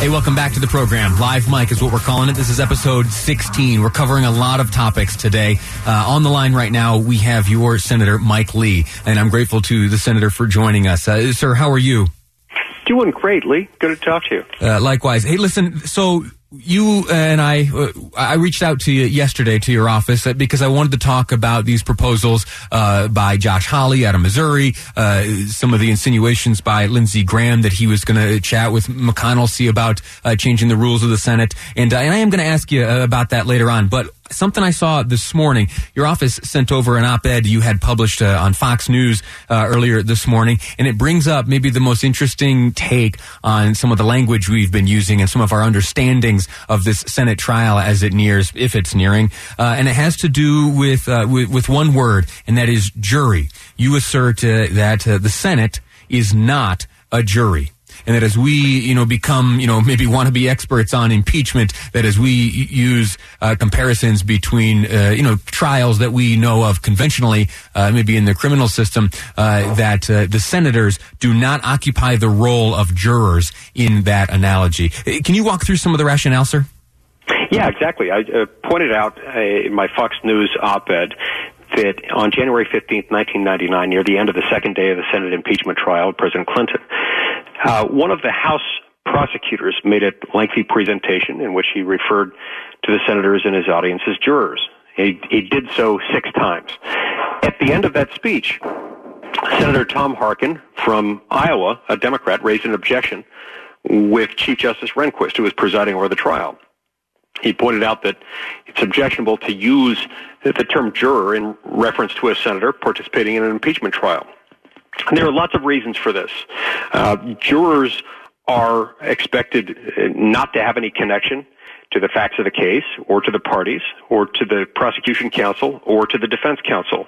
Hey, welcome back to the program. Live Mike is what we're calling it. This is episode 16. We're covering a lot of topics today. Uh, on the line right now, we have your Senator Mike Lee, and I'm grateful to the Senator for joining us. Uh, sir, how are you? Doing great, Lee. Good to talk to you. Uh, likewise. Hey, listen, so you and I, uh, I reached out to you yesterday to your office uh, because I wanted to talk about these proposals uh, by Josh Hawley out of Missouri, uh, some of the insinuations by Lindsey Graham that he was going to chat with McConnell, see about uh, changing the rules of the Senate, and, and I am going to ask you about that later on. But something I saw this morning. Your office sent over an op-ed you had published uh, on Fox News uh, earlier this morning, and it brings up maybe the most interesting take on some of the language we've been using and some of our understandings of this Senate trial as it nears, if it's nearing. Uh, and it has to do with, uh, with, with one word, and that is jury. You assert uh, that uh, the Senate is not a jury and that as we, you know, become, you know, maybe want to be experts on impeachment, that as we use uh, comparisons between, uh, you know, trials that we know of conventionally, uh, maybe in the criminal system, uh, that uh, the senators do not occupy the role of jurors in that analogy. Uh, can you walk through some of the rationale, sir? Yeah, exactly. I pointed out in my Fox News op-ed that on January 15th, 1999, near the end of the second day of the Senate impeachment trial of President Clinton, uh, one of the House prosecutors made a lengthy presentation in which he referred to the senators in his audience as jurors. He, he did so six times. At the end of that speech, Senator Tom Harkin from Iowa, a Democrat, raised an objection with Chief Justice Rehnquist, who was presiding over the trial. He pointed out that it's objectionable to use the term juror in reference to a senator participating in an impeachment trial. And there are lots of reasons for this. Uh, jurors are expected uh, not to have any connection to the facts of the case or to the parties or to the prosecution counsel or to the defense counsel.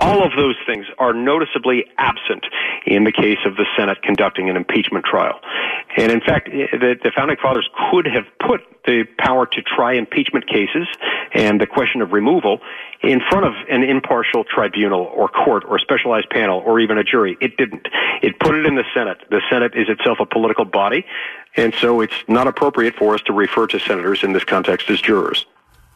All of those things are noticeably absent in the case of the Senate conducting an impeachment trial. And in fact, the, the founding fathers could have put the power to try impeachment cases and the question of removal in front of an impartial tribunal or court or specialized panel or even a jury. It didn't. It put it in the Senate. The Senate is itself a political body, and so it's not appropriate for us to refer to senators in this context as jurors.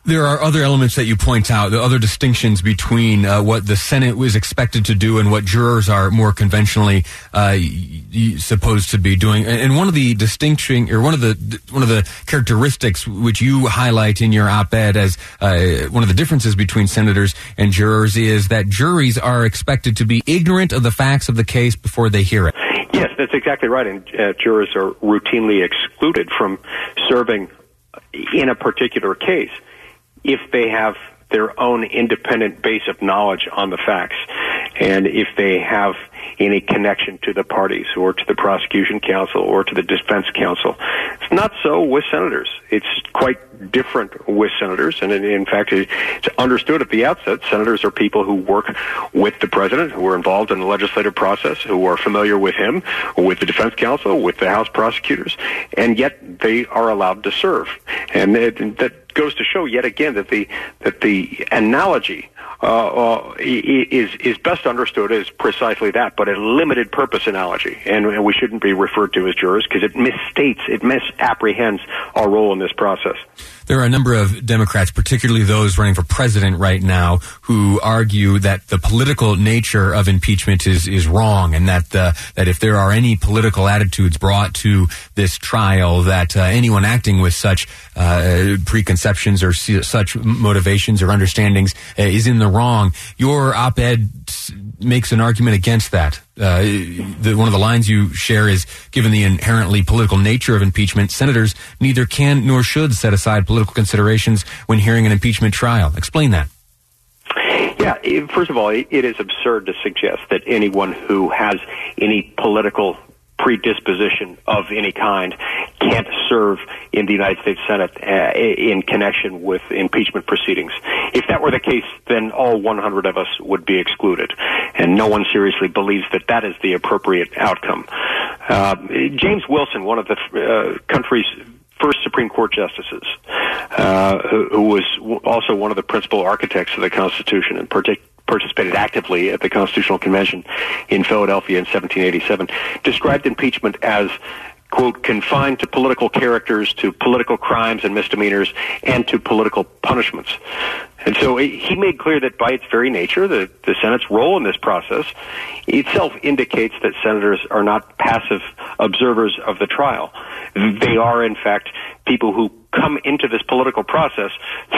There are other elements that you point out, the other distinctions between uh, what the Senate was expected to do and what jurors are more conventionally uh, supposed to be doing. And one of the distinction, or one of the one of the characteristics which you highlight in your op-ed as uh, one of the differences between senators and jurors is that juries are expected to be ignorant of the facts of the case before they hear it. Yes, that's exactly right. And uh, jurors are routinely excluded from serving in a particular case if they have their own independent base of knowledge on the facts and if they have any connection to the parties or to the prosecution counsel or to the defense counsel. It's not so with senators. It's quite different with senators, and in fact, it's understood at the outset senators are people who work with the president, who are involved in the legislative process, who are familiar with him, with the defense counsel, with the House prosecutors, and yet they are allowed to serve. And that goes to show yet again that the that the analogy uh, uh, is is best understood as precisely that, but a limited purpose analogy, and, and we shouldn't be referred to as jurors because it misstates, it misapprehends our role in this process. There are a number of Democrats, particularly those running for president right now, who argue that the political nature of impeachment is, is wrong and that, uh, that if there are any political attitudes brought to this trial, that uh, anyone acting with such uh, preconceptions or such motivations or understandings uh, is in the wrong. Your op-ed makes an argument against that. Uh, the, one of the lines you share is given the inherently political nature of impeachment, senators neither can nor should set aside political considerations when hearing an impeachment trial. Explain that. Yeah, first of all, it is absurd to suggest that anyone who has any political predisposition of any kind can't serve in the United States Senate uh, in connection with impeachment proceedings. If that were the case, then all 100 of us would be excluded, and no one seriously believes that that is the appropriate outcome. Uh, James Wilson, one of the uh, country's first Supreme Court justices, uh, who, was also one of the principal architects of the Constitution and partic- participated actively at the Constitutional Convention in Philadelphia in 1787, described impeachment as quote, confined to political characters, to political crimes and misdemeanors, and to political punishments. And so he made clear that by its very nature, the, the Senate's role in this process itself indicates that senators are not passive observers of the trial. They are, in fact, people who come into this political process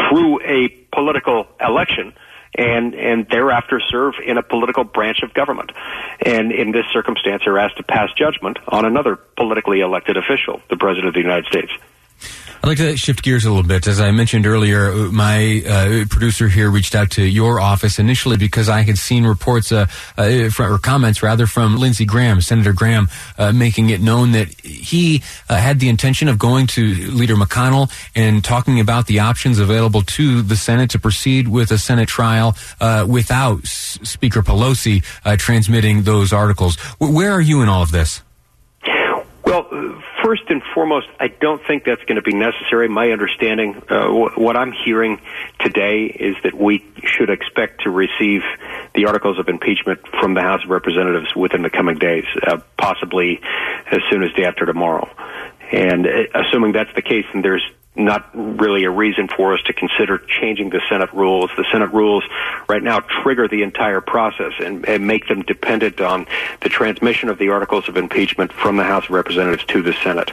through a political election and and thereafter serve in a political branch of government, and in this circumstance are asked to pass judgment on another politically elected official, the president of the United States. I'd like to shift gears a little bit. As I mentioned earlier, my uh, producer here reached out to your office initially because I had seen reports uh, uh, or comments rather from Lindsey Graham, Senator Graham, uh, making it known that he uh, had the intention of going to Leader McConnell and talking about the options available to the Senate to proceed with a Senate trial uh, without S- Speaker Pelosi transmitting those articles. Where are you in all of this? Well, first and foremost, I don't think that's going to be necessary. My understanding, uh, what I'm hearing today is that we should expect to receive the articles of impeachment from the House of Representatives within the coming days, uh, possibly as soon as day after tomorrow. And uh, assuming that's the case, then there's not really a reason for us to consider changing the Senate rules. The Senate rules right now trigger the entire process and, and, make them dependent on the transmission of the articles of impeachment from the House of Representatives to the Senate.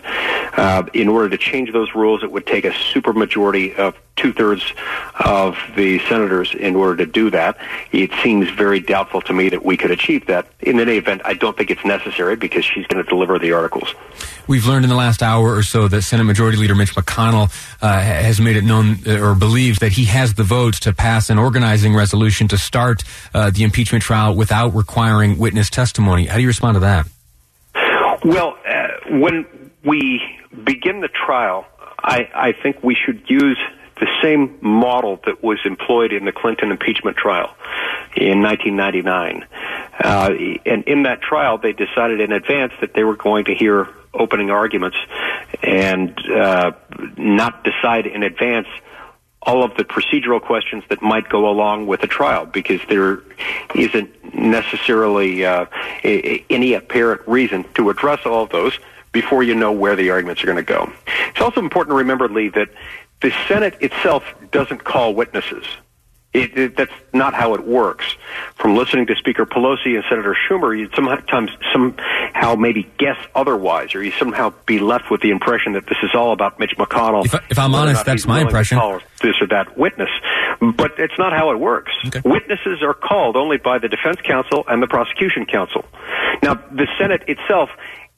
Uh, in order to change those rules, it would take a supermajority of two thirds of the senators in order to do that. It seems very doubtful to me that we could achieve that. In any event, I don't think it's necessary because she's going to deliver the articles. We've learned in the last hour or so that Senate Majority Leader Mitch McConnell uh, has made it known uh, or believes that he has the votes to pass an organizing resolution to start uh, the impeachment trial without requiring witness testimony. How do you respond to that? Well, uh, when we begin the trial, I, I think we should use the same model that was employed in the Clinton impeachment trial in 1999. Uh, and in that trial, they decided in advance that they were going to hear opening arguments and uh, not decide in advance all of the procedural questions that might go along with a trial because there isn't necessarily uh, any apparent reason to address all of those before you know where the arguments are going to go. It's also important to remember, Lee, that the Senate itself doesn't call witnesses. It, it, that's not how it works. From listening to Speaker Pelosi and Senator Schumer, you sometimes somehow maybe guess otherwise, or you somehow be left with the impression that this is all about Mitch McConnell. If, if I'm honest, that's my impression. This or that witness, but it's not how it works. Okay. Witnesses are called only by the defense counsel and the prosecution counsel. Now, the Senate itself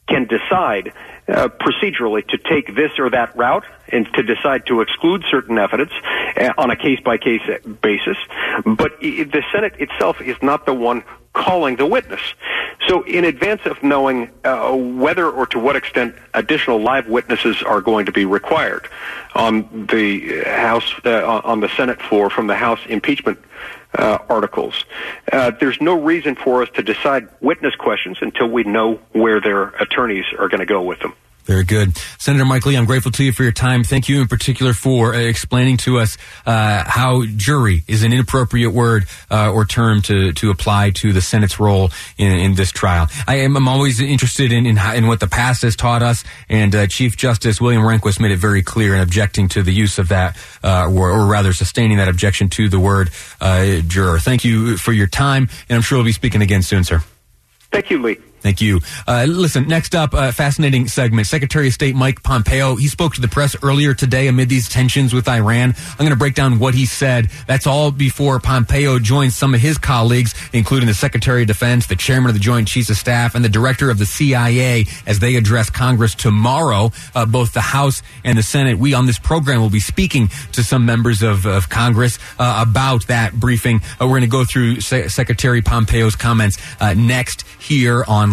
can decide uh, procedurally to take this or that route and to decide to exclude certain evidence uh, on a case by case basis. But the Senate itself is not the one calling the witness. So, in advance of knowing uh, whether or to what extent additional live witnesses are going to be required on the House, uh, on the Senate floor from the House impeachment uh, articles. Uh, there's no reason for us to decide witness questions until we know where their attorneys are going to go with them. Very good. Senator Mike Lee, I'm grateful to you for your time. Thank you in particular for uh, explaining to us uh, how jury is an inappropriate word uh, or term to, to apply to the Senate's role in, in this trial. I am I'm always interested in, in, in, what the past has taught us, and uh, Chief Justice William Rehnquist made it very clear in objecting to the use of that, uh, or, or, rather sustaining that objection to the word uh, juror. Thank you for your time, and I'm sure we'll be speaking again soon, sir. Thank you, Lee. Thank you. Uh, listen, next up, uh, fascinating segment. Secretary of State Mike Pompeo, he spoke to the press earlier today amid these tensions with Iran. I'm going to break down what he said. That's all before Pompeo joins some of his colleagues, including the Secretary of Defense, the Chairman of the Joint Chiefs of Staff, and the Director of the CIA as they address Congress tomorrow, uh, both the House and the Senate. We on this program will be speaking to some members of, of Congress uh, about that briefing. Uh, we're going to go through Se- Secretary Pompeo's comments uh, next here on